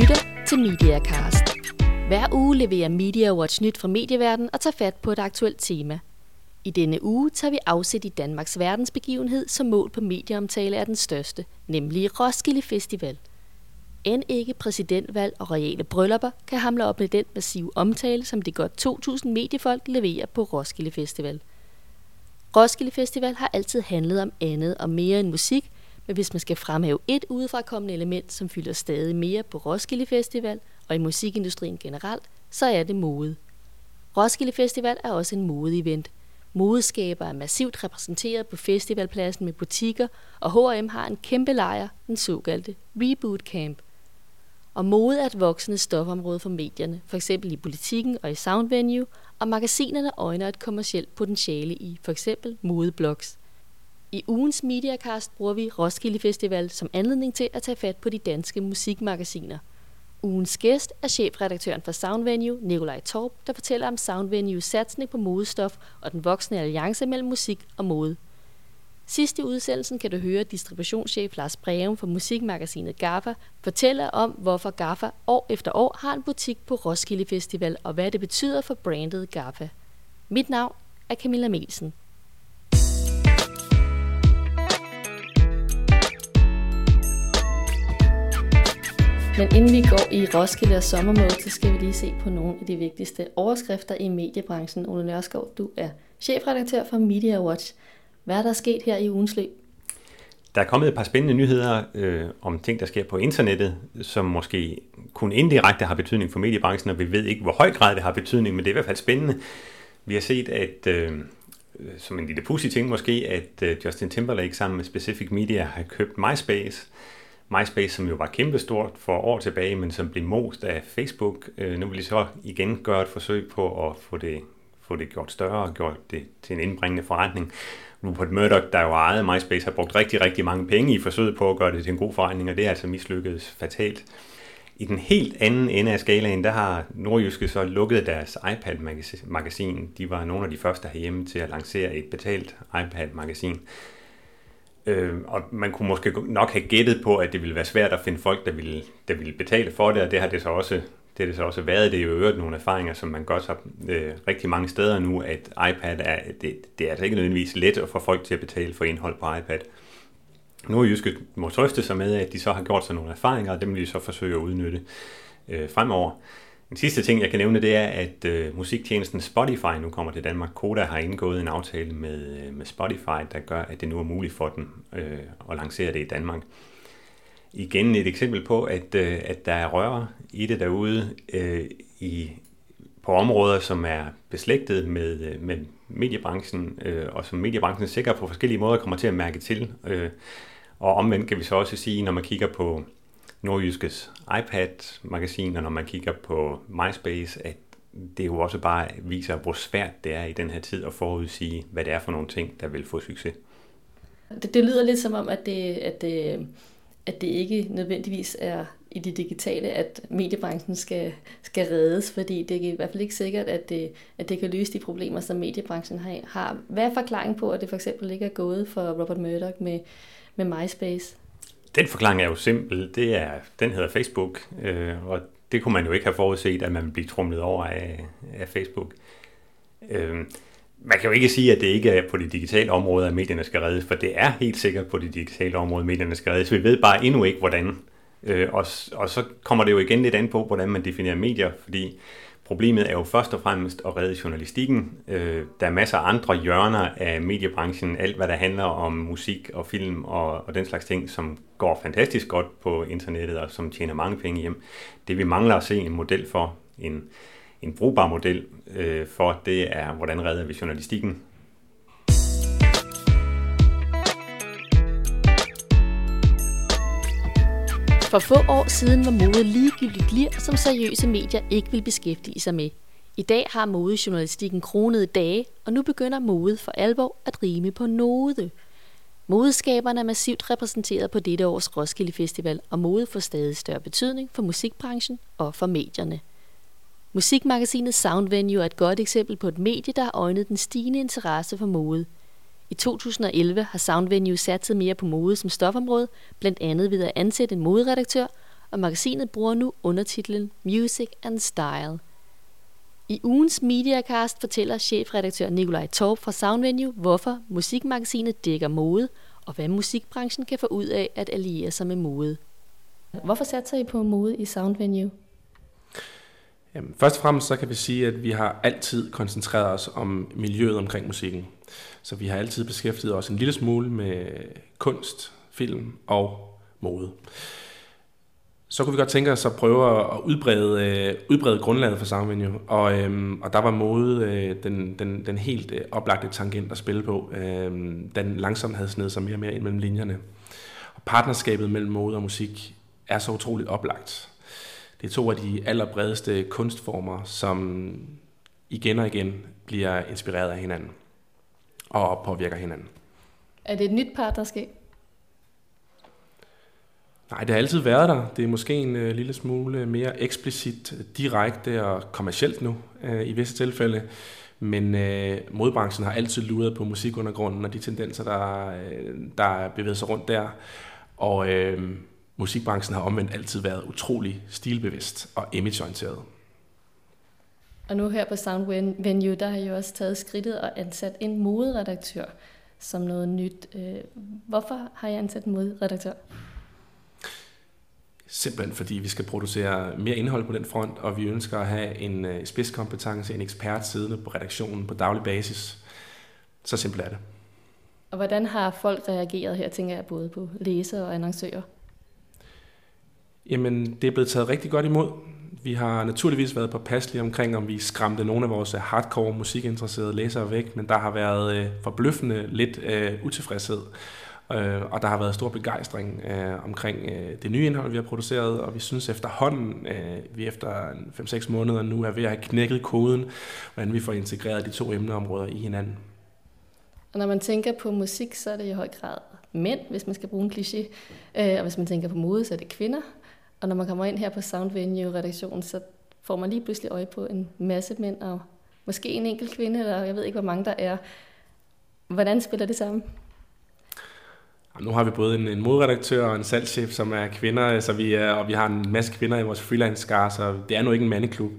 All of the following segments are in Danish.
lytter til Mediacast. Hver uge leverer Media Watch nyt fra medieverdenen og tager fat på et aktuelt tema. I denne uge tager vi afsæt i Danmarks verdensbegivenhed, som mål på medieomtale er den største, nemlig Roskilde Festival. End ikke præsidentvalg og reale bryllupper kan hamle op med den massive omtale, som de godt 2.000 mediefolk leverer på Roskilde Festival. Roskilde Festival har altid handlet om andet og mere end musik, men hvis man skal fremhæve et udefrakommende element, som fylder stadig mere på Roskilde Festival og i musikindustrien generelt, så er det mode. Roskilde Festival er også en modeevent. Modeskaber er massivt repræsenteret på festivalpladsen med butikker, og H&M har en kæmpe lejr, den såkaldte Reboot Camp. Og mode er et voksende stofområde for medierne, f.eks. i politikken og i Soundvenue, og magasinerne øjner et kommercielt potentiale i f.eks. modeblogs. I ugens Mediacast bruger vi Roskilde Festival som anledning til at tage fat på de danske musikmagasiner. Ugens gæst er chefredaktøren for Soundvenue, Nikolaj Torp, der fortæller om Soundvenues satsning på modestof og den voksne alliance mellem musik og mode. Sidst i udsendelsen kan du høre distributionschef Lars Breum fra musikmagasinet GAFFA fortælle om, hvorfor GAFFA år efter år har en butik på Roskilde Festival og hvad det betyder for brandet GAFFA. Mit navn er Camilla Melsen. Men inden vi går i Roskilde og sommermode, så skal vi lige se på nogle af de vigtigste overskrifter i mediebranchen. Ole Nørskov, du er chefredaktør for Media Watch. Hvad er der sket her i ugens løb? Der er kommet et par spændende nyheder øh, om ting, der sker på internettet, som måske kun indirekte har betydning for mediebranchen, og vi ved ikke, hvor høj grad det har betydning, men det er i hvert fald spændende. Vi har set, at øh, som en lille pussy ting måske, at øh, Justin Timberlake sammen med Specific Media har købt MySpace, MySpace, som jo var kæmpestort for år tilbage, men som blev most af Facebook. Øh, nu vil de så igen gøre et forsøg på at få det, få det gjort større og gjort det til en indbringende forretning. Rupert Murdoch, der jo ejede MySpace, har brugt rigtig, rigtig mange penge i forsøget på at gøre det til en god forretning, og det er altså mislykkedes fatalt. I den helt anden ende af skalaen, der har Nordjyske så lukket deres iPad-magasin. De var nogle af de første herhjemme til at lancere et betalt iPad-magasin. Øh, og man kunne måske nok have gættet på, at det ville være svært at finde folk, der ville, der ville betale for det, og det har det så også, det har det så også været. Det er jo øvrigt nogle erfaringer, som man godt har øh, rigtig mange steder nu, at iPad er, det, det er altså ikke nødvendigvis let at få folk til at betale for indhold på iPad. Nu er Jyske må trøste sig med, at de så har gjort sig nogle erfaringer, og dem vil de så forsøge at udnytte øh, fremover. Den sidste ting, jeg kan nævne, det er, at øh, musiktjenesten Spotify nu kommer til Danmark. Koda har indgået en aftale med, øh, med Spotify, der gør, at det nu er muligt for dem øh, at lancere det i Danmark. Igen et eksempel på, at, øh, at der er røre i det derude øh, i, på områder, som er beslægtet med, øh, med mediebranchen, øh, og som mediebranchen sikkert på forskellige måder kommer til at mærke til. Øh, og omvendt kan vi så også sige, når man kigger på Nordjyskes iPad-magasin, og når man kigger på MySpace, at det jo også bare viser, hvor svært det er i den her tid at forudsige, hvad det er for nogle ting, der vil få succes. Det, det lyder lidt som om, at det, at, det, at det ikke nødvendigvis er i det digitale, at mediebranchen skal, skal reddes, fordi det er i hvert fald ikke sikkert, at det, at det kan løse de problemer, som mediebranchen har. Hvad er forklaringen på, at det for eksempel ikke er gået for Robert Murdoch med, med MySpace? Den forklaring er jo simpel. Det er, den hedder Facebook, øh, og det kunne man jo ikke have forudset, at man ville blive trumlet over af, af Facebook. Øh, man kan jo ikke sige, at det ikke er på det digitale område, at medierne skal reddes, for det er helt sikkert på det digitale område, at medierne skal reddes. Vi ved bare endnu ikke, hvordan. Øh, og, og så kommer det jo igen lidt an på, hvordan man definerer medier, fordi Problemet er jo først og fremmest at redde journalistikken. Øh, der er masser af andre hjørner af mediebranchen, alt hvad der handler om musik og film og, og den slags ting, som går fantastisk godt på internettet og som tjener mange penge hjem. Det vi mangler at se en model for, en, en brugbar model øh, for, det er, hvordan redder vi journalistikken For få år siden var mode ligegyldigt lir, som seriøse medier ikke vil beskæftige sig med. I dag har modejournalistikken kronede dage, og nu begynder mode for alvor at rime på node. Modeskaberne er massivt repræsenteret på dette års Roskilde Festival, og mode får stadig større betydning for musikbranchen og for medierne. Musikmagasinet Soundvenue er et godt eksempel på et medie, der har øjnet den stigende interesse for mode – i 2011 har Soundvenue satset mere på mode som stofområde, blandt andet ved at ansætte en moderedaktør og magasinet bruger nu undertitlen Music and Style. I ugens Mediacast fortæller chefredaktør Nikolaj Torp fra Soundvenue, hvorfor musikmagasinet dækker mode, og hvad musikbranchen kan få ud af at alliere sig med mode. Hvorfor satser I på mode i Soundvenue? Jamen, først og fremmest så kan vi sige, at vi har altid koncentreret os om miljøet omkring musikken. Så vi har altid beskæftiget os en lille smule med kunst, film og mode. Så kunne vi godt tænke os at prøve at udbrede, øh, udbrede grundlaget for Soundvenue, og, øhm, og der var mode øh, den, den, den helt øh, oplagte tangent at spille på, øh, den langsomt havde snedet sig mere og mere ind mellem linjerne. Og partnerskabet mellem mode og musik er så utroligt oplagt. Det er to af de allerbredeste kunstformer, som igen og igen bliver inspireret af hinanden og påvirker hinanden. Er det et nyt partnerskab? Nej, det har altid været der. Det er måske en uh, lille smule mere eksplicit, direkte og kommercielt nu uh, i visse tilfælde. Men uh, modbranchen har altid luret på musikundergrunden og de tendenser, der, uh, der bevæger sig rundt der. Og uh, musikbranchen har omvendt altid været utrolig stilbevidst og imageorienteret. Og nu her på Sound Venue, der har I også taget skridtet og ansat en moderedaktør som noget nyt. Hvorfor har I ansat en moderedaktør? Simpelthen fordi vi skal producere mere indhold på den front, og vi ønsker at have en øh, spidskompetence, en ekspert siddende på redaktionen på daglig basis. Så simpelt er det. Og hvordan har folk reageret her, tænker jeg, både på læsere og annoncører? Jamen, det er blevet taget rigtig godt imod. Vi har naturligvis været på passelige omkring, om vi skræmte nogle af vores øh, hardcore musikinteresserede læsere væk, men der har været øh, forbløffende lidt øh, utilfredshed. Øh, og der har været stor begejstring øh, omkring øh, det nye indhold, vi har produceret, og vi synes efterhånden, øh, vi efter 5-6 måneder nu er ved at have knækket koden, hvordan vi får integreret de to emneområder i hinanden. Og når man tænker på musik, så er det i høj grad mænd, hvis man skal bruge en kliché. Øh, og hvis man tænker på mode, så er det kvinder. Og når man kommer ind her på Sound Venue-redaktionen, så får man lige pludselig øje på en masse mænd, og måske en enkelt kvinde, eller jeg ved ikke, hvor mange der er. Hvordan spiller det sammen? Nu har vi både en, en modredaktør og en salgschef, som er kvinder, så vi er, og vi har en masse kvinder i vores freelance skar, så det er nu ikke en mandeklub.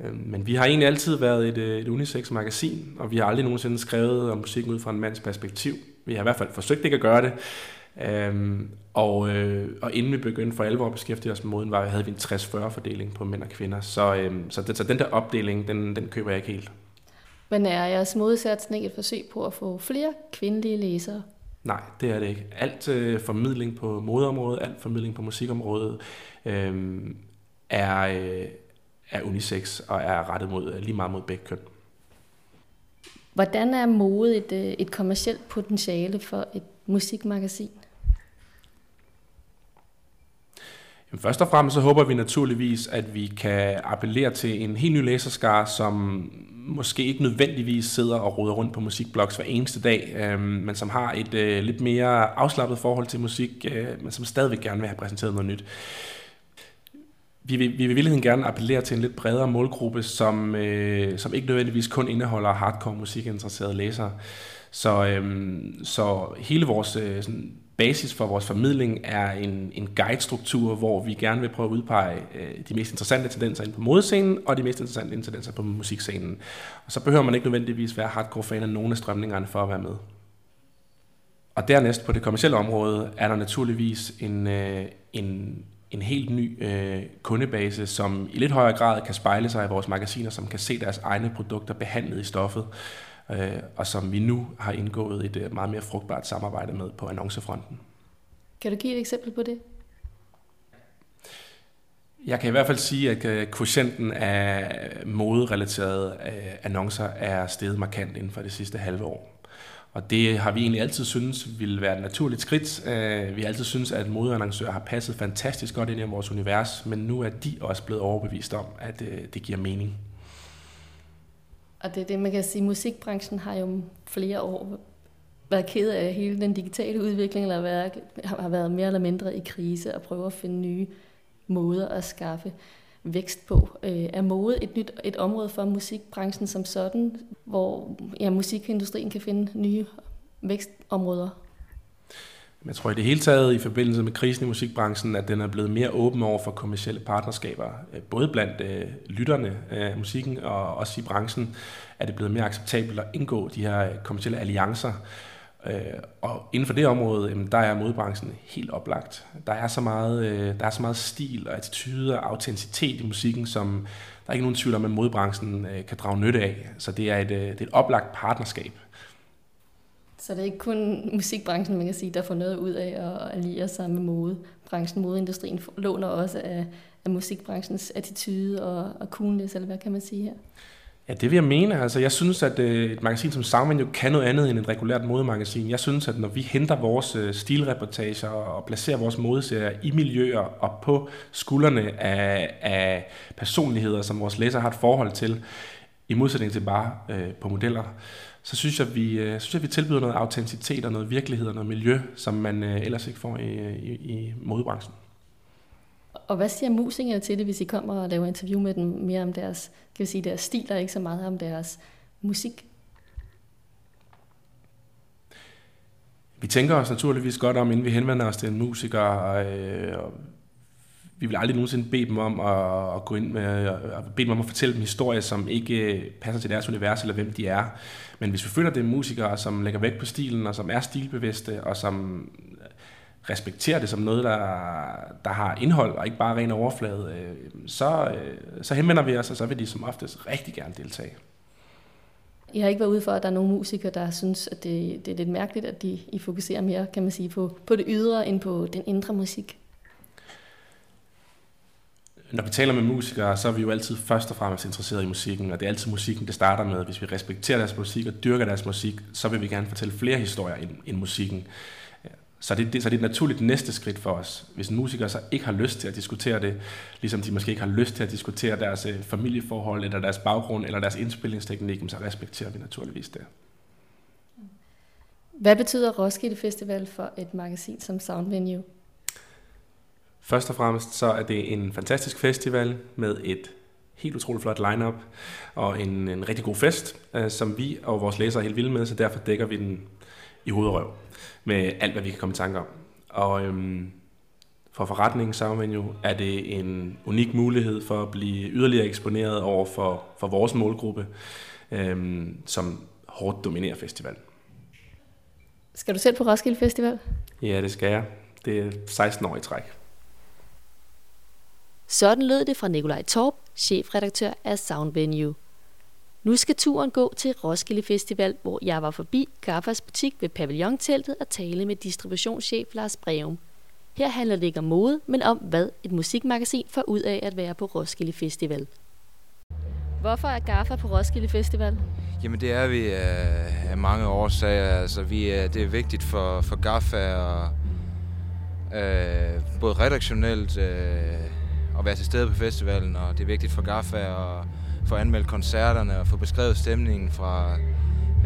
Øhm, men vi har egentlig altid været et, øh, et unisex magasin, og vi har aldrig nogensinde skrevet om musikken ud fra en mands perspektiv. Vi har i hvert fald forsøgt ikke at gøre det. Øhm, og, øh, og inden vi begyndte for alvor at beskæftige os med moden, var, havde vi en 60-40 fordeling på mænd og kvinder. Så, øhm, så, det, så den der opdeling, den, den køber jeg ikke helt. Men er jeres modesatsning et forsøg på at få flere kvindelige læsere? Nej, det er det ikke. Alt øh, formidling på modeområdet, alt formidling på musikområdet øh, er, øh, er unisex og er rettet mod lige meget mod begge køn. Hvordan er mode et, øh, et kommercielt potentiale for et musikmagasin? Men først og fremmest så håber vi naturligvis, at vi kan appellere til en helt ny læserskare, som måske ikke nødvendigvis sidder og roder rundt på musikblogs hver eneste dag, øh, men som har et øh, lidt mere afslappet forhold til musik, øh, men som stadigvæk gerne vil have præsenteret noget nyt. Vi vil, vi vil virkelig gerne appellere til en lidt bredere målgruppe, som, øh, som ikke nødvendigvis kun indeholder hardcore musikinteresserede læsere. Så, øh, så hele vores øh, sådan, basis for vores formidling er en, en guidestruktur, hvor vi gerne vil prøve at udpege øh, de mest interessante tendenser ind på modescenen, og de mest interessante tendenser på musikscenen. Og så behøver man ikke nødvendigvis være hardcore fan af nogle af strømningerne for at være med. Og dernæst på det kommercielle område er der naturligvis en, øh, en, en helt ny øh, kundebase, som i lidt højere grad kan spejle sig i vores magasiner, som kan se deres egne produkter behandlet i stoffet øh, og som vi nu har indgået et øh, meget mere frugtbart samarbejde med på annoncefronten. Kan du give et eksempel på det? Jeg kan i hvert fald sige, at øh, quotienten af moderelaterede øh, annoncer er steget markant inden for det sidste halve år. Og det har vi egentlig altid synes ville være et naturligt skridt. Vi har altid synes, at modeannoncører har passet fantastisk godt ind i vores univers, men nu er de også blevet overbevist om, at det giver mening. Og det er det, man kan sige, musikbranchen har jo flere år været ked af hele den digitale udvikling, eller været, har været mere eller mindre i krise og prøver at finde nye måder at skaffe vækst på. Øh, er mode et nyt et område for musikbranchen som sådan, hvor ja, musikindustrien kan finde nye vækstområder? Jeg tror i det hele taget i forbindelse med krisen i musikbranchen, at den er blevet mere åben over for kommersielle partnerskaber, øh, både blandt øh, lytterne af musikken og også i branchen, er det blevet mere acceptabelt at indgå de her øh, kommersielle alliancer. Øh, og inden for det område, jamen, der er modbranchen helt oplagt. Der er så meget, øh, der er så meget stil og attitude og autenticitet i musikken, som der er ikke nogen tvivl om, at modbranchen øh, kan drage nytte af. Så det er et, øh, det er et oplagt partnerskab. Så det er ikke kun musikbranchen, man kan sige, der får noget ud af at alliere sig med modebranchen. Modeindustrien låner også af, af musikbranchens attitude og, og coolness, eller hvad kan man sige her? Ja, det vil jeg mene. Altså, jeg synes, at øh, et magasin som Soundman jo kan noget andet end et regulært modemagasin. Jeg synes, at når vi henter vores øh, stilreportager og placerer vores modeserier i miljøer og på skuldrene af, af personligheder, som vores læsere har et forhold til, i modsætning til bare øh, på modeller, så synes jeg, vi, øh, synes jeg, vi tilbyder noget autenticitet og noget virkelighed og noget miljø, som man øh, ellers ikke får i, i, i modebranchen. Og hvad siger musikerne til det, hvis I kommer og laver interview med dem mere om deres, kan vi sige, deres stil, og ikke så meget om deres musik? Vi tænker os naturligvis godt om, inden vi henvender os til en musiker, og, øh, og vi vil aldrig nogensinde bede dem om at, at gå ind med, at bede dem om at fortælle dem historie, som ikke øh, passer til deres univers, eller hvem de er. Men hvis vi føler, at det er musikere, som lægger vægt på stilen, og som er stilbevidste, og som respekterer det som noget, der, der har indhold, og ikke bare ren overflade, øh, så, øh, så henvender vi os, og så vil de som oftest rigtig gerne deltage. Jeg har ikke været ude for, at der er nogle musikere, der synes, at det, det er lidt mærkeligt, at de I fokuserer mere, kan man sige, på, på det ydre, end på den indre musik. Når vi taler med musikere, så er vi jo altid først og fremmest interesseret i musikken, og det er altid musikken, det starter med. Hvis vi respekterer deres musik og dyrker deres musik, så vil vi gerne fortælle flere historier end, end musikken. Så det, det, så det er et naturligt næste skridt for os. Hvis en musiker så ikke har lyst til at diskutere det, ligesom de måske ikke har lyst til at diskutere deres øh, familieforhold, eller deres baggrund, eller deres indspillingsteknik, så respekterer vi naturligvis det. Hvad betyder Roskilde Festival for et magasin som Sound Venue? Først og fremmest så er det en fantastisk festival med et helt utroligt flot lineup og en, en rigtig god fest, øh, som vi og vores læsere er helt vilde med, så derfor dækker vi den i hovedrøv med alt, hvad vi kan komme i tanke om. Og øhm, for forretningen Soundvenue er det en unik mulighed for at blive yderligere eksponeret over for, for vores målgruppe, øhm, som hårdt dominerer festivalen. Skal du selv på Roskilde Festival? Ja, det skal jeg. Det er 16 år i træk. Sådan lød det fra Nikolaj Torp, chefredaktør af Sound Venue. Nu skal turen gå til Roskilde Festival, hvor jeg var forbi Gaffas butik ved pavillonteltet og tale med distributionschef Lars Breum. Her handler det ikke om mode, men om hvad et musikmagasin får ud af at være på Roskilde Festival. Hvorfor er Gaffa på Roskilde Festival? Jamen det er vi af mange årsager. Altså, vi er, det er vigtigt for, for Gaffa og, øh, både redaktionelt øh, at være til stede på festivalen, og det er vigtigt for Gaffa og få anmeldt koncerterne og få beskrevet stemningen fra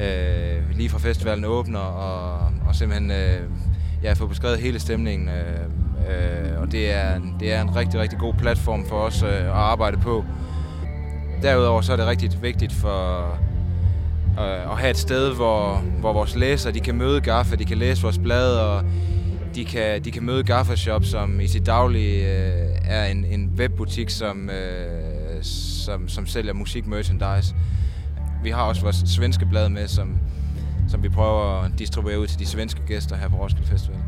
øh, lige fra festivalen åbner og, og simpelthen øh, ja, få beskrevet hele stemningen. Øh, øh, og det er, det er en rigtig, rigtig god platform for os øh, at arbejde på. Derudover så er det rigtig vigtigt for øh, at have et sted, hvor, hvor vores læsere de kan møde Gaffa, de kan læse vores blade, og de kan, de kan møde Gaffa Shop, som i sit daglige øh, er en, en webbutik, som, øh, som, som sælger musik-merchandise. Vi har også vores svenske blad med, som, som vi prøver at distribuere ud til de svenske gæster her på Roskilde Festival.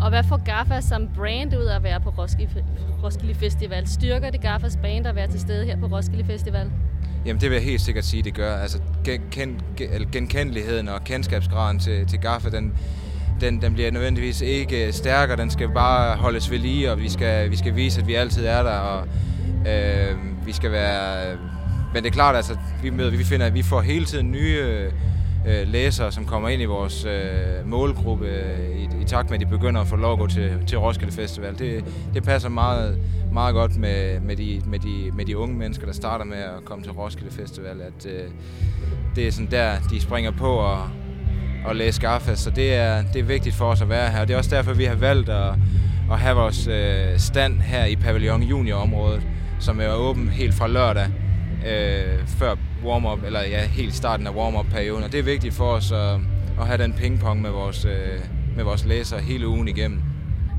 Og hvad får Gaffa som brand ud af at være på Roskilde, Roskilde Festival? Styrker det Gaffas brand at være til stede her på Roskilde Festival? Jamen det vil jeg helt sikkert sige, det gør. Altså gen, gen, genkendeligheden og kendskabsgraden til, til Gaffa, den, den, den bliver nødvendigvis ikke øh, stærkere, den skal bare holdes ved lige, og vi skal, vi skal vise, at vi altid er der, og øh, vi skal være... Øh, men det er klart, altså, vi, møder, vi finder, at vi får hele tiden nye øh, øh, læsere, som kommer ind i vores øh, målgruppe øh, i, i takt med, at de begynder at få lov at gå til, til Roskilde Festival. Det, det passer meget, meget godt med, med, de, med, de, med de unge mennesker, der starter med at komme til Roskilde Festival, at øh, det er sådan der, de springer på og, og læse Gaffa, så det er, det er vigtigt for os at være her. Og det er også derfor, vi har valgt at, at have vores øh, stand her i Pavillon Junior-området, som er åben helt fra lørdag øh, før warm-up, eller ja, helt starten af warm-up-perioden. Og det er vigtigt for os at, at have den pingpong med vores, øh, med vores læsere hele ugen igennem.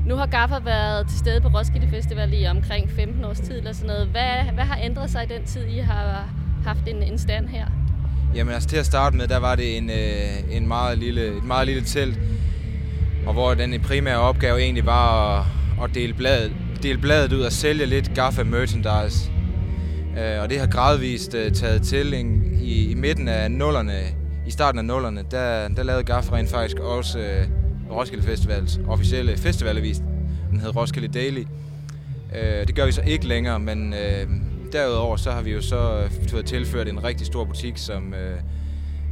Nu har Gaffa været til stede på Roskilde Festival i omkring 15 års tid eller sådan noget. Hvad, hvad har ændret sig i den tid, I har haft en, en stand her? Jamen altså til at starte med, der var det en, øh, en meget lille, et meget lille telt, og hvor den primære opgave egentlig var at, at dele, bladet, dele bladet ud og sælge lidt Gaffa merchandise. Øh, og det har gradvist øh, taget til en, i, i midten af nullerne, i starten af nullerne, der, der lavede Gaffa rent faktisk også øh, Roskilde Festivals officielle festivalavis. Den hed Roskilde Daily. Øh, det gør vi så ikke længere, men øh, derudover så har vi jo så øh, fået tilført en rigtig stor butik, som øh,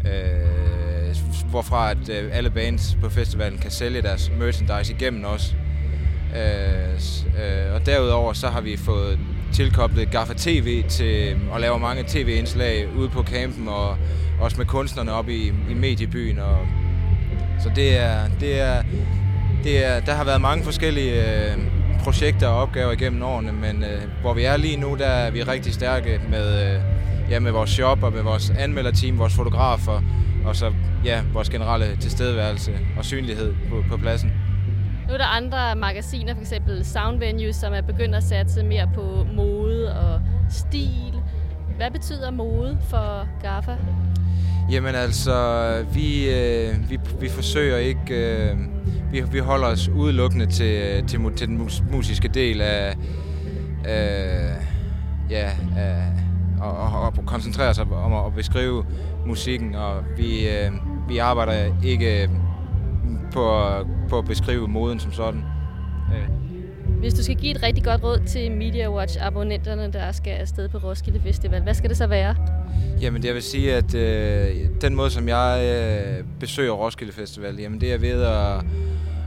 øh, hvorfra at øh, alle bands på festivalen kan sælge deres merchandise igennem os. Øh, øh, og derudover så har vi fået tilkoblet Gaffa TV til at lave mange tv-indslag ude på campen og også med kunstnerne op i, i mediebyen. Og, så det er, det er, det er, der har været mange forskellige øh, projekter og opgaver igennem årene, men øh, hvor vi er lige nu, der er vi rigtig stærke med, øh, ja, med vores shop og med vores anmelderteam, vores fotografer og så ja, vores generelle tilstedeværelse og synlighed på, på pladsen. Nu er der andre magasiner, f.eks. Sound Venues, som er begyndt at satse mere på mode og stil. Hvad betyder mode for GAFA? Jamen altså, vi, øh, vi, vi forsøger ikke... Øh, vi, vi holder os udelukkende til, til, til den mus, musiske del af... Øh, ja, af, og, og, og koncentrere sig om at, at beskrive musikken, og vi, øh, vi arbejder ikke på, på at beskrive moden som sådan. Hvis du skal give et rigtig godt råd til Media Watch-abonnenterne, der skal afsted på Roskilde Festival, hvad skal det så være? Jamen, det jeg vil sige, at øh, den måde, som jeg øh, besøger Roskilde Festival, jamen det er ved at,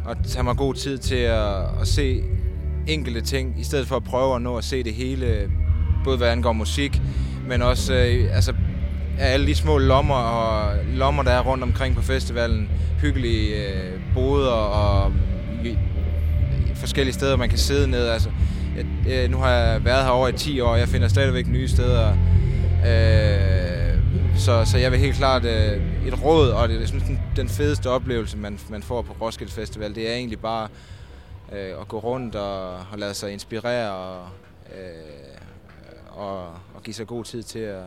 at tage mig god tid til at, at se enkelte ting, i stedet for at prøve at nå at se det hele, både hvad angår musik, men også øh, altså, alle de små lommer og lommer, der er rundt omkring på festivalen. Hyggelige øh, boder og øh, forskellige steder, man kan sidde ned. Altså, jeg, øh, nu har jeg været her over i 10 år, og jeg finder stadigvæk nye steder. Øh, så, så jeg vil helt klart øh, et råd, og det jeg synes, den, den fedeste oplevelse, man, man får på Roskilde Festival, det er egentlig bare øh, at gå rundt og, og lade sig inspirere og, øh, og, og give sig god tid til at,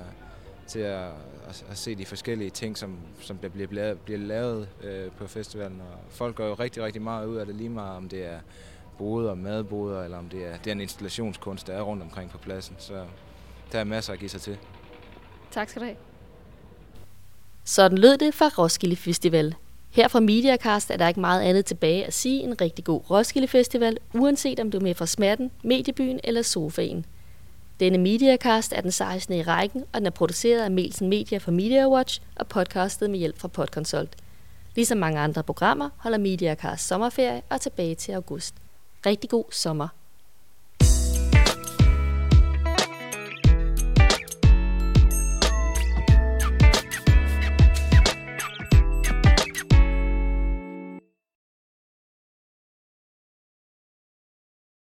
til at, at, at se de forskellige ting, som, som der bliver bliver lavet øh, på festivalen. Og folk gør jo rigtig, rigtig meget ud af det, lige meget om det er boder, madboder, eller om det er den installationskunst, der er rundt omkring på pladsen. Så der er masser at give sig til. Tak skal du have. Sådan lød det fra Roskilde Festival. Her fra Mediacast er der ikke meget andet tilbage at sige en rigtig god Roskilde Festival, uanset om du er med fra smerten, mediebyen eller sofaen. Denne Mediacast er den 16. i rækken, og den er produceret af Melsen Media for Media Watch og podcastet med hjælp fra Podconsult. Ligesom mange andre programmer holder Mediacast sommerferie og tilbage til august. Rigtig god sommer.